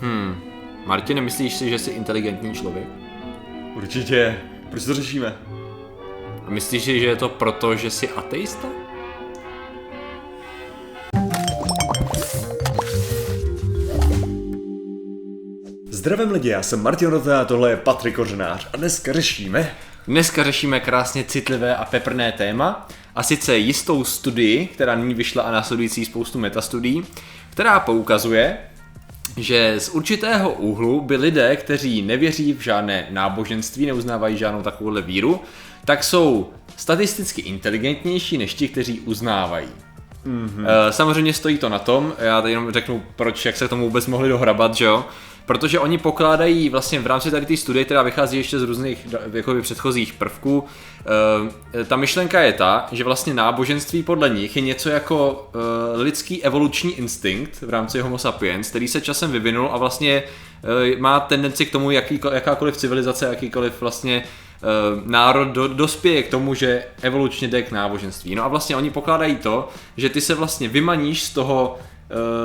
Hmm. Martin, myslíš si, že jsi inteligentní člověk? Určitě. Proč to řešíme? A myslíš si, že je to proto, že jsi ateista? Zdravím lidi, já jsem Martin Rota a tohle je Patrik Kořenář a dneska řešíme... Dneska řešíme krásně citlivé a peprné téma, a sice jistou studii, která nyní vyšla a následující spoustu metastudií, která poukazuje, že z určitého úhlu by lidé, kteří nevěří v žádné náboženství, neuznávají žádnou takovouhle víru, tak jsou statisticky inteligentnější než ti, kteří uznávají. Mm-hmm. Samozřejmě stojí to na tom, já tady jenom řeknu, proč, jak se k tomu vůbec mohli dohrabat, že jo? Protože oni pokládají vlastně v rámci tady té studie, která vychází ještě z různých jakoby, předchozích prvků, uh, ta myšlenka je ta, že vlastně náboženství podle nich je něco jako uh, lidský evoluční instinkt v rámci Homo sapiens, který se časem vyvinul a vlastně uh, má tendenci k tomu, jaký, jakákoliv civilizace, jakýkoliv vlastně národ do, dospěje k tomu, že evolučně jde k náboženství. No a vlastně oni pokládají to, že ty se vlastně vymaníš z toho Eh,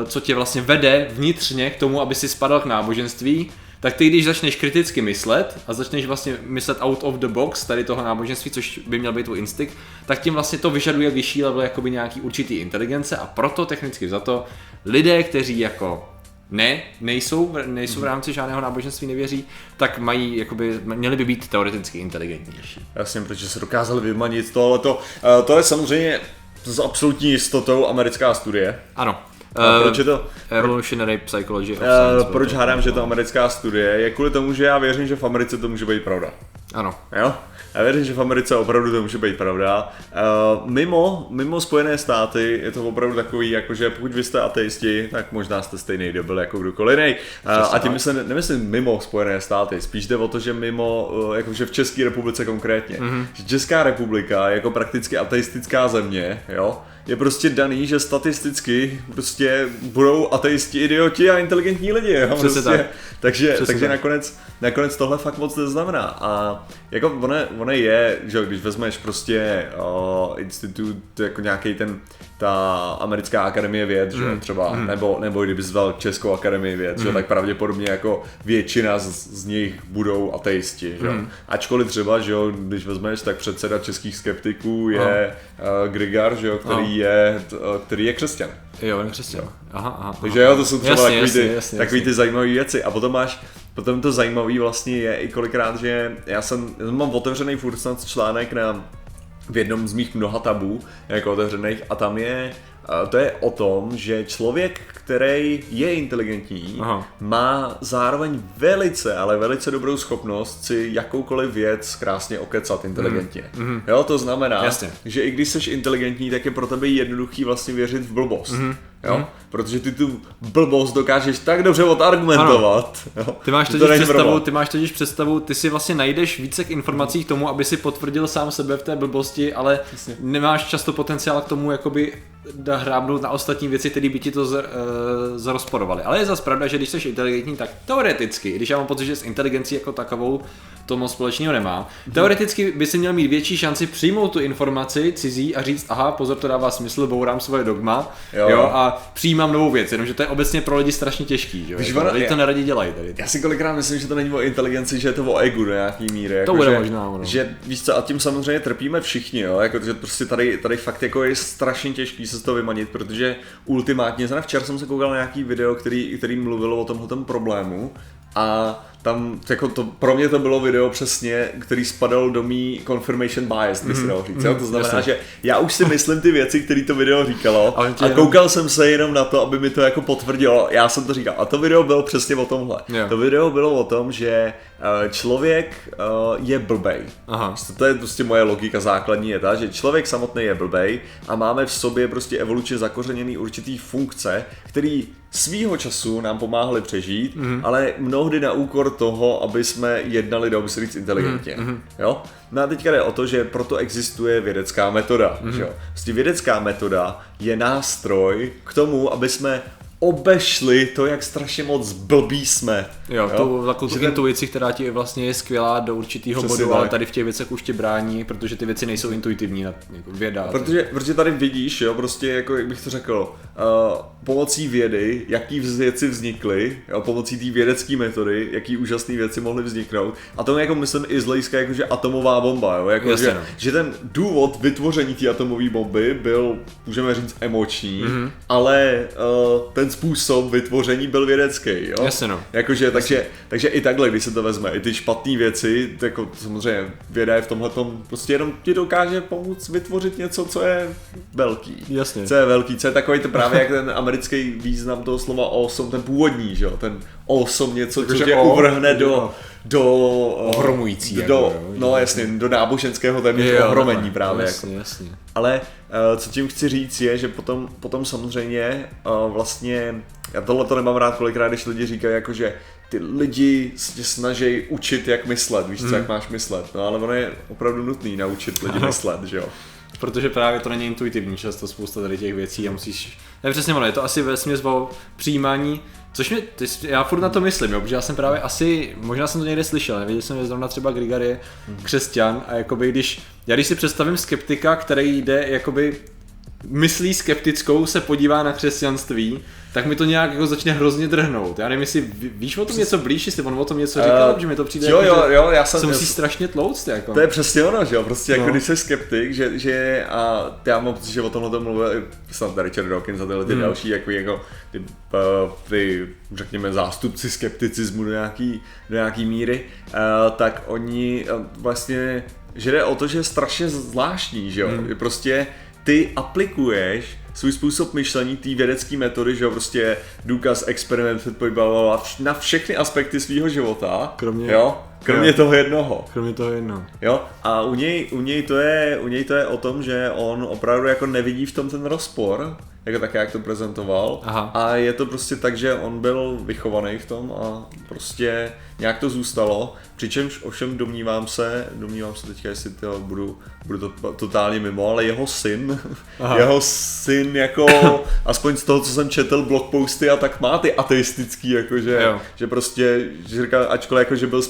co tě vlastně vede vnitřně k tomu, aby si spadal k náboženství, tak ty když začneš kriticky myslet a začneš vlastně myslet out of the box tady toho náboženství, což by měl být tvůj instinkt, tak tím vlastně to vyžaduje vyšší level jakoby nějaký určitý inteligence a proto technicky za to lidé, kteří jako ne, nejsou, nejsou v rámci žádného náboženství, nevěří, tak mají, jakoby, měli by být teoreticky inteligentnější. Jasně, protože se dokázali vymanit tohle. To, eh, to je samozřejmě s absolutní jistotou americká studie. Ano. A proč je to? Evolutionary Psychology of Science. Proč hádám, že to americká studie? Je kvůli tomu, že já věřím, že v Americe to může být pravda. Ano. Jo? Já věřím, že v Americe opravdu to může být pravda. Uh, mimo, mimo Spojené státy je to opravdu takový, jako že pokud vy jste ateisti, tak možná jste stejný debil jako kdokoliv jiný. Uh, a tím myslím, nemyslím mimo Spojené státy, spíš jde o to, že mimo, uh, jakože v České republice konkrétně. Mm-hmm. Že Česká republika jako prakticky ateistická země, jo, je prostě daný, že statisticky prostě budou ateisti idioti a inteligentní lidi. Jo? Prostě. tak. Takže, Přesně takže tak. nakonec, nakonec tohle fakt moc neznamená. A jako ono, ono je, že když vezmeš prostě uh, institut, jako nějaký ten, ta americká akademie věd, mm. že třeba, mm. nebo, nebo kdyby zval Českou akademii věd, mm. že tak pravděpodobně jako většina z, z nich budou ateisti, že mm. Ačkoliv třeba, že jo, když vezmeš, tak předseda českých skeptiků je uh, Grigar, že jo, který je, který je křesťan. Jo, on je křesťan. Aha, aha, Takže jo, to jsou třeba jasně, takový, ty, jasně, takový ty zajímavé věci. A potom máš, potom to zajímavé vlastně je i kolikrát, že já jsem, já mám otevřený furt snad článek na v jednom z mých mnoha tabů, jako otevřených, a tam je to je o tom, že člověk, který je inteligentní, Aha. má zároveň velice, ale velice dobrou schopnost si jakoukoliv věc krásně okecat inteligentně. Mm. Jo, to znamená, Jasně. že i když jsi inteligentní, tak je pro tebe jednoduchý vlastně věřit v blbost. Mm. Jo? Hmm. Protože ty tu blbost dokážeš tak dobře odargumentovat. Jo? Ty máš totiž představu, ty máš totiž představu, ty si vlastně najdeš více informací k tomu, aby si potvrdil sám sebe v té blbosti, ale Jasně. nemáš často potenciál k tomu jakoby hrábnout na ostatní věci, které by ti to z, uh, zarozporovaly. Ale je zase pravda, že když jsi inteligentní, tak teoreticky, když já mám pocit, že s inteligencí jako takovou to moc společného nemá, teoreticky by si měl mít větší šanci přijmout tu informaci cizí a říct, aha, pozor, to dává smysl, bourám svoje dogma, jo, jo a přijímám novou věc, jenomže to je obecně pro lidi strašně těžký, že? Víš, jako, lidi to neradi dělají tady. Já si kolikrát myslím, že to není o inteligenci, že je to o egu do nějaký míry. Jako, to bude že, možná, no. Že víš co, a tím samozřejmě trpíme všichni, jo? Jako, že prostě tady, tady fakt jako je strašně těžký se z toho vymanit, protože ultimátně, znamená včera jsem se koukal na nějaký video, který, který mluvil o tomhle problému a tam jako to, pro mě to bylo video přesně, který spadal do mý confirmation bias, by se mhm. dalo říct. Mm, to znamená, jasně. že já už si myslím ty věci, které to video říkalo a, a koukal jsem se jenom na to, aby mi to jako potvrdilo. Já jsem to říkal. A to video bylo přesně o tomhle. Yeah. To video bylo o tom, že eh, člověk eh, je blbej. Aha. To je prostě moje logika základní je ta, že člověk samotný je blbej a máme v sobě prostě evolučně zakořeněný určitý funkce, který svýho času nám pomáhali přežít, mm-hmm. ale mnohdy na úkor toho, aby jsme jednali, dalo by se říct, inteligentně. Mm-hmm. Jo? No a teďka jde o to, že proto existuje vědecká metoda. Mm-hmm. Že jo? Vlastně vědecká metoda je nástroj k tomu, aby jsme obešli to, jak strašně moc blbí jsme. Jo, jo? tu takovou tu intuici, která ti vlastně je skvělá do určitého bodu, tak. ale tady v těch věcech už ti brání, protože ty věci nejsou intuitivní, jako věda. Protože, protože tady vidíš, jo, prostě jako, jak bych to řekl, uh, pomocí vědy, jaký věci vznikly, jo, pomocí té vědecké metody, jaký úžasné věci mohly vzniknout. A to jako myslím i z hlediska jakože atomová bomba, jo, jako, Jasně, že, no. že, ten důvod vytvoření té atomové bomby byl, můžeme říct, emoční, mm-hmm. ale uh, ten způsob vytvoření byl vědecký, jo. Jasně, no. Jakože, Jasně. takže, takže i takhle, když se to vezme, i ty špatné věci, jako samozřejmě věda je v tomhle prostě jenom ti dokáže pomoct vytvořit něco, co je velký. Jasně. Co je velký, co je takový to právě jak ten americký význam toho slova awesome, ten původní, že jo, ten awesome něco, co tě uvrhne do, do ohromující. Do, jako, jo, no jasně, do náboženského téměř ohromení no, právě. Jasně, jako. jasně. Ale uh, co tím chci říct je, že potom, potom samozřejmě uh, vlastně, já tohle to nemám rád kolikrát, když lidi říkají jako, že ty lidi se snaží učit, jak myslet, víš co, hmm. jak máš myslet. No ale ono je opravdu nutný naučit lidi myslet, že jo. Protože právě to není intuitivní často spousta tady těch věcí a musíš... Ne, přesně ono, je to asi ve o přijímání Což mi, ty, já furt na to myslím, jo, protože já jsem právě asi, možná jsem to někde slyšel, nevěděl jsem, že zrovna třeba Grigar je křesťan a jakoby když, já když si představím skeptika, který jde jakoby myslí skeptickou, se podívá na křesťanství, tak mi to nějak jako začne hrozně drhnout. Já nevím, jestli víš o tom něco blíž, jestli on o tom něco říkal, uh, že mi to přijde jo, jako, jo, jo, já jsem, se musí strašně tlouct. Jako. To je přesně ono, že jo, prostě jako no. když jsi skeptik, že, že a já mám pocit, že o tomhle to mluvil snad Richard Dawkins a tyhle ty hmm. další, jako, jako ty, uh, ty, řekněme, zástupci skepticismu do nějaký, do nějaký míry, uh, tak oni uh, vlastně, že jde o to, že je strašně zvláštní, že jo, hmm. prostě ty aplikuješ svůj způsob myšlení té vědecké metody, že jo, prostě důkaz, experiment, předpověď, na všechny aspekty svého života. Kromě, jo, kromě jo. toho jednoho. Kromě toho jednoho. Jo, a u něj, u, něj to je, u něj to je o tom, že on opravdu jako nevidí v tom ten rozpor, jako tak, jak to prezentoval. Aha. A je to prostě tak, že on byl vychovaný v tom a prostě nějak to zůstalo. Přičemž ovšem domnívám se, domnívám se teďka, jestli to budu, budu to totálně mimo, ale jeho syn, Aha. jeho syn jako, aspoň z toho, co jsem četl blogposty a tak má ty ateistický, jakože, že prostě, že říká, ačkoliv jako, že byl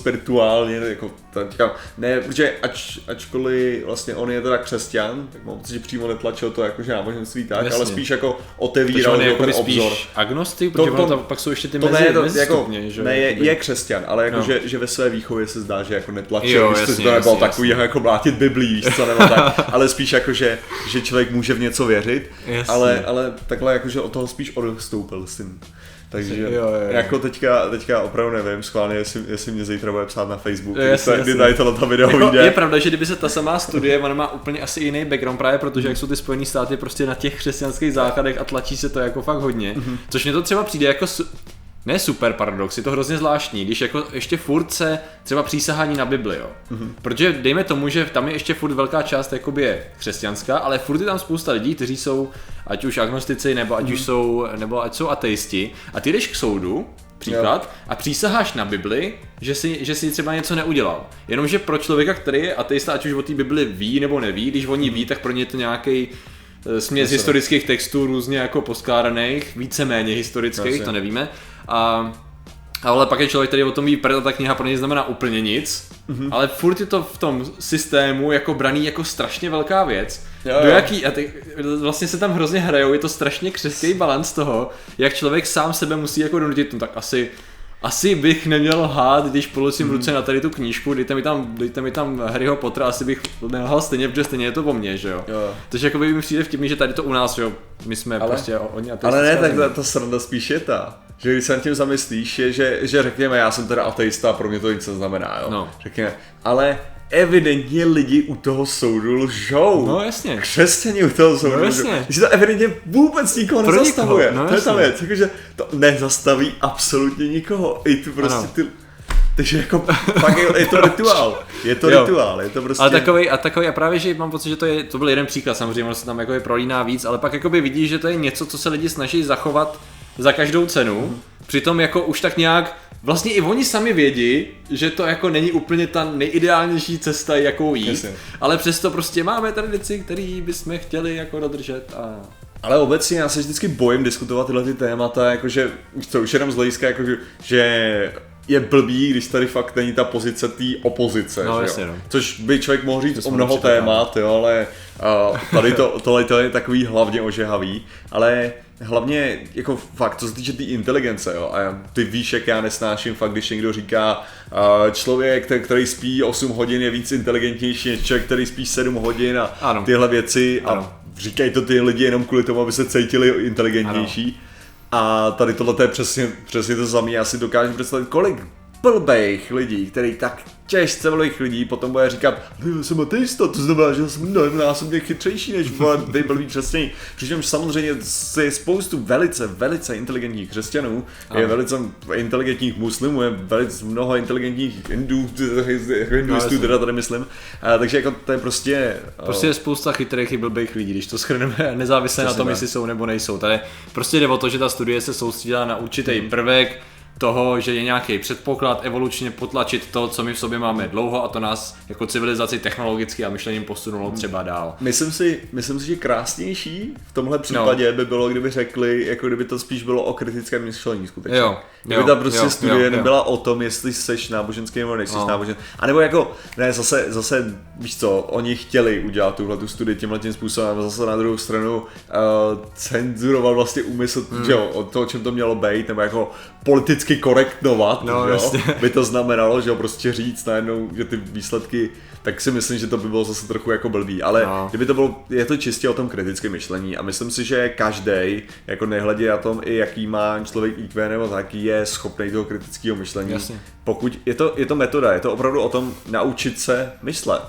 spirituálně, jako, říkám, ne, protože ač, ačkoliv vlastně on je teda křesťan, tak mám pocit, že přímo netlačil to jakože náboženství tak, Jasně. ale spíš jako otevíral ten jako obzor. agnostik, protože to, to, pak jsou ještě ty to mezi, ne, to, jako, stupně, že? Ne, je, je křesťan, ale jako, no. že, že ve své výchově se zdá, že jako netlačil, jo, jasně, to nebylo takový jasně. jako mlátit Biblí, víš co, nebo tak, ale spíš jako, že, že člověk může v něco věřit, ale, ale takhle jako, že od toho spíš odstoupil syn. Takže jo, jo, jo. jako teďka, teďka opravdu nevím schválně, jestli, jestli mě zítra bude psát na Facebook, jo, jasně, kdy tady tohle video jako, vyjde. Je pravda, že kdyby se ta samá studie, ona má úplně asi jiný background právě, protože jak jsou ty Spojené státy prostě na těch křesťanských základech a tlačí se to jako fakt hodně, mm-hmm. což mě to třeba přijde jako ne super paradox, je to hrozně zvláštní, když jako ještě furt se třeba přísahání na Bibli, jo. Mm-hmm. Protože dejme tomu, že tam je ještě furt velká část jakoby je křesťanská, ale furt je tam spousta lidí, kteří jsou ať už agnostici, nebo ať mm-hmm. už mhm. jsou, nebo ať jsou ateisti a ty jdeš k soudu, příklad, jo. a přísaháš na Bibli, že si, že si třeba něco neudělal. Jenomže pro člověka, který je ateista, ať už o té Bibli ví nebo neví, když oni ví, tak pro ně je to nějaký eh, směs historických textů různě jako poskládaných, víceméně historických, Jasně. to nevíme. A, ale pak je člověk, který o tom ví, ta kniha pro něj znamená úplně nic, mm-hmm. ale furt je to v tom systému jako braný jako strašně velká věc. Jo, jo. Do jaký, a ty, vlastně se tam hrozně hrajou, je to strašně křeský balans toho, jak člověk sám sebe musí jako donutit, no tak asi asi bych neměl lhát, když položím hmm. ruce na tady tu knížku, dejte mi tam, dejte mi tam Harryho Pottera, asi bych nelhal stejně, protože stejně je to po mně, že jo. jo. Takže jako by mi přijde vtipný, že tady to u nás, že jo, my jsme ale, prostě oni Ale ne, tak ta, ta sranda spíš je ta, že když se nad tím zamyslíš, je, že, že řekněme, já jsem teda ateista, pro mě to nic neznamená, jo. No. Řekněme, ale evidentně lidi u toho soudu lžou. No jasně. Křesťani u toho soudu no, jasně. lžou. Že to evidentně vůbec nikoho Pro nezastavuje. Nikoho. No, to je ta věc, že to nezastaví absolutně nikoho. I tu prostě ano. ty takže jako fakt je, je to rituál. Je to jo. rituál, je to prostě... Ale takový, a takový, a právě, že mám pocit, že to je, to byl jeden příklad, samozřejmě, on se tam jako je prolíná víc, ale pak jakoby vidí, že to je něco, co se lidi snaží zachovat za každou cenu, přitom jako už tak nějak vlastně i oni sami vědí, že to jako není úplně ta nejideálnější cesta, jakou jít, Jasně. ale přesto prostě máme tradici, který bychom chtěli jako dodržet a Ale obecně já se vždycky bojím diskutovat tyhle ty témata, jakože, co už jenom z hlediska, jako, že je blbý, když tady fakt není ta pozice té opozice, no, že jasně, jo? no. Což by člověk mohl říct To o mnoho témat, jo, ale uh, tady to, tohle to je takový hlavně ožehavý, ale hlavně jako fakt, co se týče té tý inteligence, jo, a ty víš, jak já nesnáším fakt, když někdo říká, uh, člověk, který spí 8 hodin je víc inteligentnější než člověk, který spí 7 hodin a Ano. tyhle věci a Ano. říkají to ty lidi jenom kvůli tomu, aby se cítili inteligentnější. A tady tohle je přesně, přesně to samé. Já si dokážu představit, kolik blbejch lidí, který tak těžce blbých lidí potom bude říkat, "No, já jsem ateista, to znamená, že jsem násobně chytřejší než vy blbý křesťaní. Přičemž samozřejmě je spoustu velice, velice inteligentních křesťanů, je Ano. velice inteligentních muslimů, je velice mnoho inteligentních hindů, hindustů jasně. teda tady myslím. A, takže jako to je prostě... Prostě je spousta chytrých i blbých lidí, když to schrneme, nezávisle na tom, jestli jsou nebo nejsou. Tady prostě jde o to, že ta studie se soustředila na určitý prvek toho, že je nějaký předpoklad evolučně potlačit to, co my v sobě máme dlouho a to nás jako civilizaci technologicky a myšlením posunulo třeba dál. Myslím si, myslím si, že krásnější v tomhle případě no. by bylo, kdyby řekli, jako kdyby to spíš bylo o kritickém myšlení skutečně. Jo, kdyby jo, ta prostě jo, studie jo, jo. nebyla o tom, jestli seš náboženský nebo nejsi No. náboženský. A nebo jako, ne, zase, zase, víš co, oni chtěli udělat tuhle tu studii tímhle tím způsobem, a zase na druhou stranu uh, cenzuroval vlastně úmysl, Hmm. že jo, o to, o čem to mělo být, nebo jako politicky korektnovat, No, jo, jasně. by to znamenalo, že jo, prostě říct najednou, že ty výsledky, tak si myslím, že to by bylo zase trochu jako blbý, ale No. kdyby to bylo, je to čistě o tom kritickém myšlení a myslím si, že každý, jako nehledě na tom, i jaký má člověk IQ nebo taký, je schopný toho kritického myšlení. Jasně. Pokud je to, je to metoda, je to opravdu o tom naučit se myslet.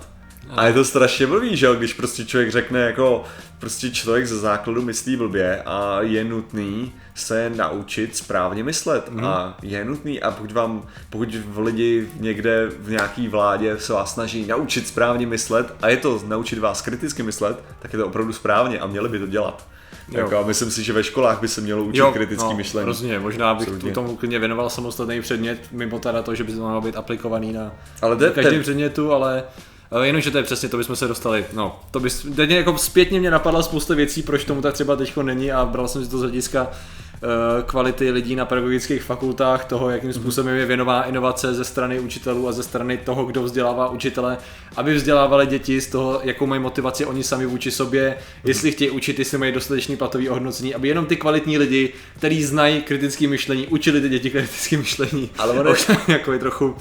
A je to strašně blbý, že jo, když prostě člověk řekne jako, prostě člověk ze základu myslí blbě a je nutný se naučit správně myslet Mhm. a je nutný a pokud vám, pokud v lidi někde v nějaký vládě se vás snaží naučit správně myslet a je to naučit vás kriticky myslet, tak je to opravdu správně a měli by to dělat. Jo. Jako, a myslím si, že ve školách by se mělo učit kritický no, myšlení. Rozumím, možná bych Absolutně. tu tomu úplně věnoval samostatný předmět, mimo teda to, že by to mělo být aplikovaný na Ale to v každém je- předmětu, ale jenomže to je přesně, to bychom se dostali, no, to bys, teď mě jako zpětně mě napadla spousta věcí, proč tomu tak třeba teďko není a bral jsem si to z hlediska eh, kvality lidí na pedagogických fakultách, toho, jakým Mhm. způsobem je věnová inovace ze strany učitelů a ze strany toho, kdo vzdělává učitele, aby vzdělávali děti z toho, jakou mají motivaci oni sami vůči sobě, jestli chtějí učit, jestli mají dostatečný platový ohodnocení, aby jenom ty kvalitní lidi, kteří znají kritické myšlení, učili ty děti kritické myšlení. Ale ono je- jako je trochu,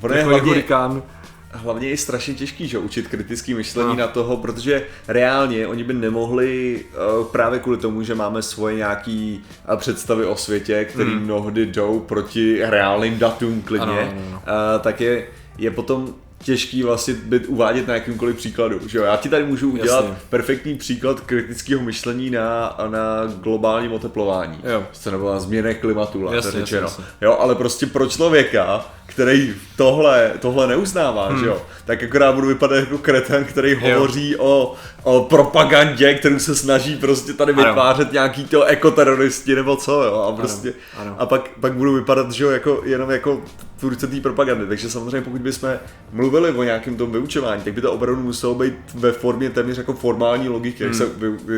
Ono je hlavně- hurikán. Hlavně je strašně těžký, že učit kritický myšlení No. na toho, protože reálně oni by nemohli uh, právě kvůli tomu, že máme svoje nějaký uh, představy o světě, který Hmm. mnohdy jdou proti reálným datům klidně, Ano, ano. Uh, tak je, je potom těžký vlastně být uvádět na jakýmkoliv příkladu. Že jo? Já ti tady můžu udělat Jasně. perfektní příklad kritického myšlení na, na globálním oteplování. Jo. Na změně klimatu, Jasně, jasně. Jo, ale prostě pro člověka, který tohle, tohle neuznává, hmm. že jo, tak akorát budu vypadat jako kreten, který hovoří o, o propagandě, kterou se snaží prostě tady Ano. vytvářet nějaký to ekoteroristi nebo co, jo, a prostě, ano. a pak, pak budu vypadat, že jo, jako, jenom jako tvůrce té propagandy, takže samozřejmě pokud bychom mluvili o nějakém tom vyučování, tak by to opravdu muselo být ve formě téměř jako formální logiky, jak se,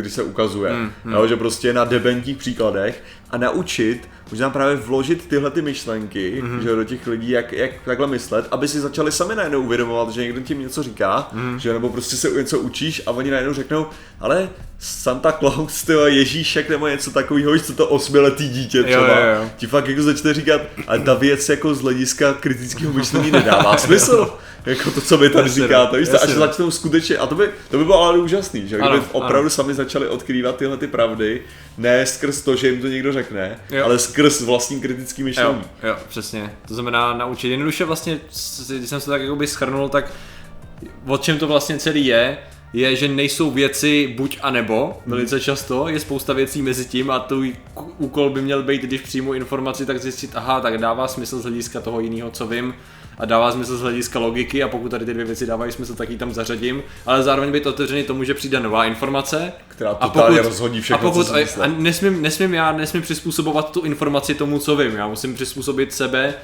když se ukazuje, Hmm, jo, že prostě na debentních příkladech a naučit, možná právě vložit tyhle ty myšlenky, Mhm. mm-hmm. že do těch lidí, jak, jak takhle myslet, aby si začali sami najednou uvědomovat, že někdo tím něco říká, Mhm. mm-hmm. že nebo prostě se něco učíš a oni najednou řeknou, ale Santa Claus, tyjo, Ježíšek nebo něco takového, co to osmiletý dítě třeba, jo, jo. ti fakt jako začne říkat, ale ta věc jako z hlediska kritického myšlení nedává smysl. Jako to, co vy tady Jasně, říkáte, víš, až no. začnou skutečně, a to by, to by bylo ale úžasný, že kdyby Ano, opravdu sami začali odkrývat tyhle ty pravdy, ne skrz to, že jim to někdo řekne, Jo. ale skrz vlastní kritický Jo, myšlení. jo, přesně. To znamená naučit. Jednoduše vlastně, když jsem se tak jakoby schrnul, tak o čem to vlastně celý je, je, že nejsou věci buď a nebo, velice často, je spousta věcí mezi tím a k- úkol by měl být, když přijmu informaci, tak zjistit, aha, tak dává smysl z hlediska toho jiného, co vím, a dává smysl z hlediska logiky a pokud tady ty dvě věci dávají smysl, tak ji tam zařadím, ale zároveň být otevřený tomu, že přijde nová informace, Která a totálně rozhodí všechno, a pokud, co myslel. a nesmím, nesmím já, nesmím přizpůsobovat tu informaci tomu, co vím, já musím přizpůsobit sebe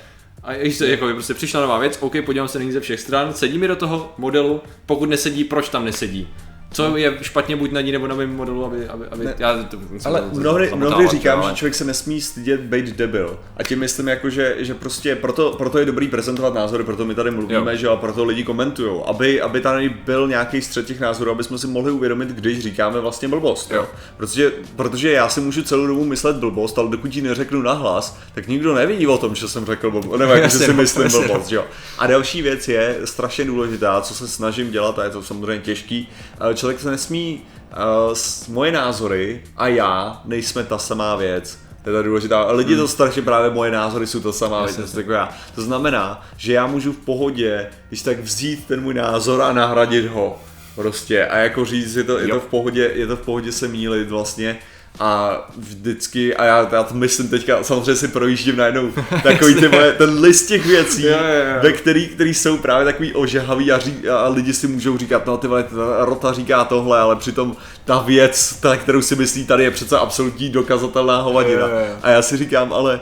a ještě jako by prostě přišla nová věc, OK, podívám se na ní ze všech stran, sedí mi do toho modelu, pokud nesedí, proč tam nesedí? Co je špatně buď na ní nebo na mém modelu, aby, aby, aby Ne. já to, Ale mnohdy, mnohdy říkám, ale- že člověk se nesmí stydět být debil. A tím myslím jako, že, že prostě proto, proto je dobrý prezentovat názory, proto my tady mluvíme, Jo. že a proto lidi komentují. Aby, aby tady byl nějaký střed těch názorů, aby jsme si mohli uvědomit, když říkáme vlastně blbost. Jo. Protože, protože já si můžu celou dobu myslet blbost, ale dokud ji neřeknu nahlas, tak nikdo neví o tom, že jsem řekl blbost, nebo jako, že si no, myslím no. blbost. Jo. A další věc je strašně důležitá, co se snažím dělat, a je to samozřejmě těžký. eh, Člověk se nesmí, uh, s moje názory a já nejsme ta samá věc. To je ta důležitá. Lidi to strašně právě moje názory jsou to samá věc, Jasně. něco jako já. To znamená, že já můžu v pohodě, když tak vzít ten můj názor a nahradit ho. Prostě. A jako říct, je to, je to v pohodě, je to v pohodě se mílit vlastně a vždycky, a já, já to myslím teďka, samozřejmě si projíždím najednou takový ty moje, ten list těch věcí, Jo, jo, jo. ve který, který jsou právě takový ožehavý a, ří, a lidi si můžou říkat, no ty vole, ta rota říká tohle, ale přitom ta věc, ta, kterou si myslí tady, je přece absolutní dokazatelná hovadina. Jo, jo, jo. A já si říkám, ale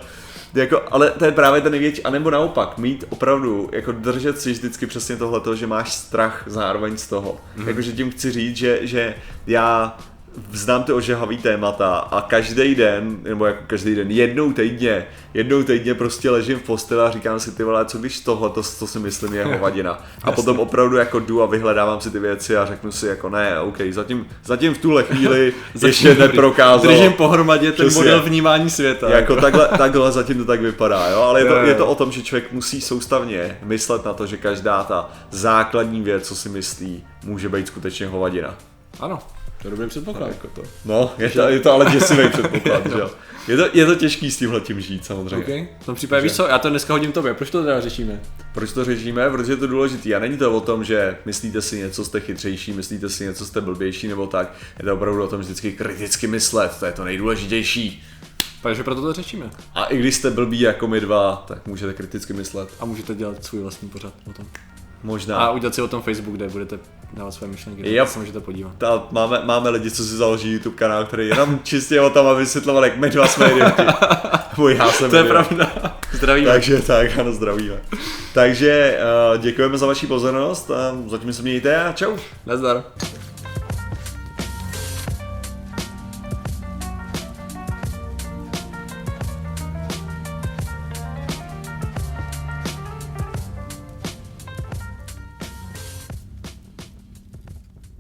jako, ale to je právě ten největší, anebo naopak, mít opravdu, jako držet si vždycky přesně tohleto, že máš strach zároveň z toho. Mm-hmm. Jakože tím chci říct, že, že já znám ty ožehavý témata a každý den, nebo jako každý den, jednou týdně, jednou týdně prostě ležím v posteli a říkám si ty vole, co když tohle, to, co si myslím je hovadina. A potom opravdu jako jdu a vyhledávám si ty věci a řeknu si jako ne, OK, zatím, zatím v tuhle chvíli ještě neprokázal. Držím pohromadě ten Přesně. model vnímání světa. Jako takhle, takhle zatím to tak vypadá, jo? ale je to, je to o tom, že člověk musí soustavně myslet na to, že každá ta základní věc, co si myslí, může být skutečně hovadina. Ano, to je dobrý předpoklad. Jako to. No, je to, je to ale děsivý předpoklad, že jo. Je to, je to těžký s tímhle tím žít samozřejmě. Okay. V tom případě víš co, já to dneska hodím tobě, proč to teda řešíme? Proč to řešíme? Protože je to důležitý. A není to o tom, že myslíte si něco, jste chytřejší, myslíte si něco, jste blbější nebo tak. Je to opravdu o tom vždycky kriticky myslet, to je to nejdůležitější. Takže proto to řešíme. A i když jste blbí jako my dva, tak můžete kriticky myslet. A můžete dělat svůj vlastní pořad o tom. Možná. A udělat si o tom Facebook, kde budete dávat své myšlenky, Yep. se můžete podívat. Ta, máme, máme lidi, co si založí YouTube kanál, který jenom čistě o tom, aby vysvětloval, jak my dva jsme idioti. Nebo já jsem To je idiot. pravda. Zdravíme. Takže tak, ano, zdravíme. Takže uh, děkujeme za vaši pozornost a zatím se mějte a čau. Nazdar.